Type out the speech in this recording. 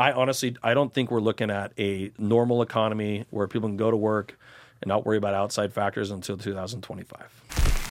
I honestly, I don't think we're looking at a normal economy where people can go to work and not worry about outside factors until 2025.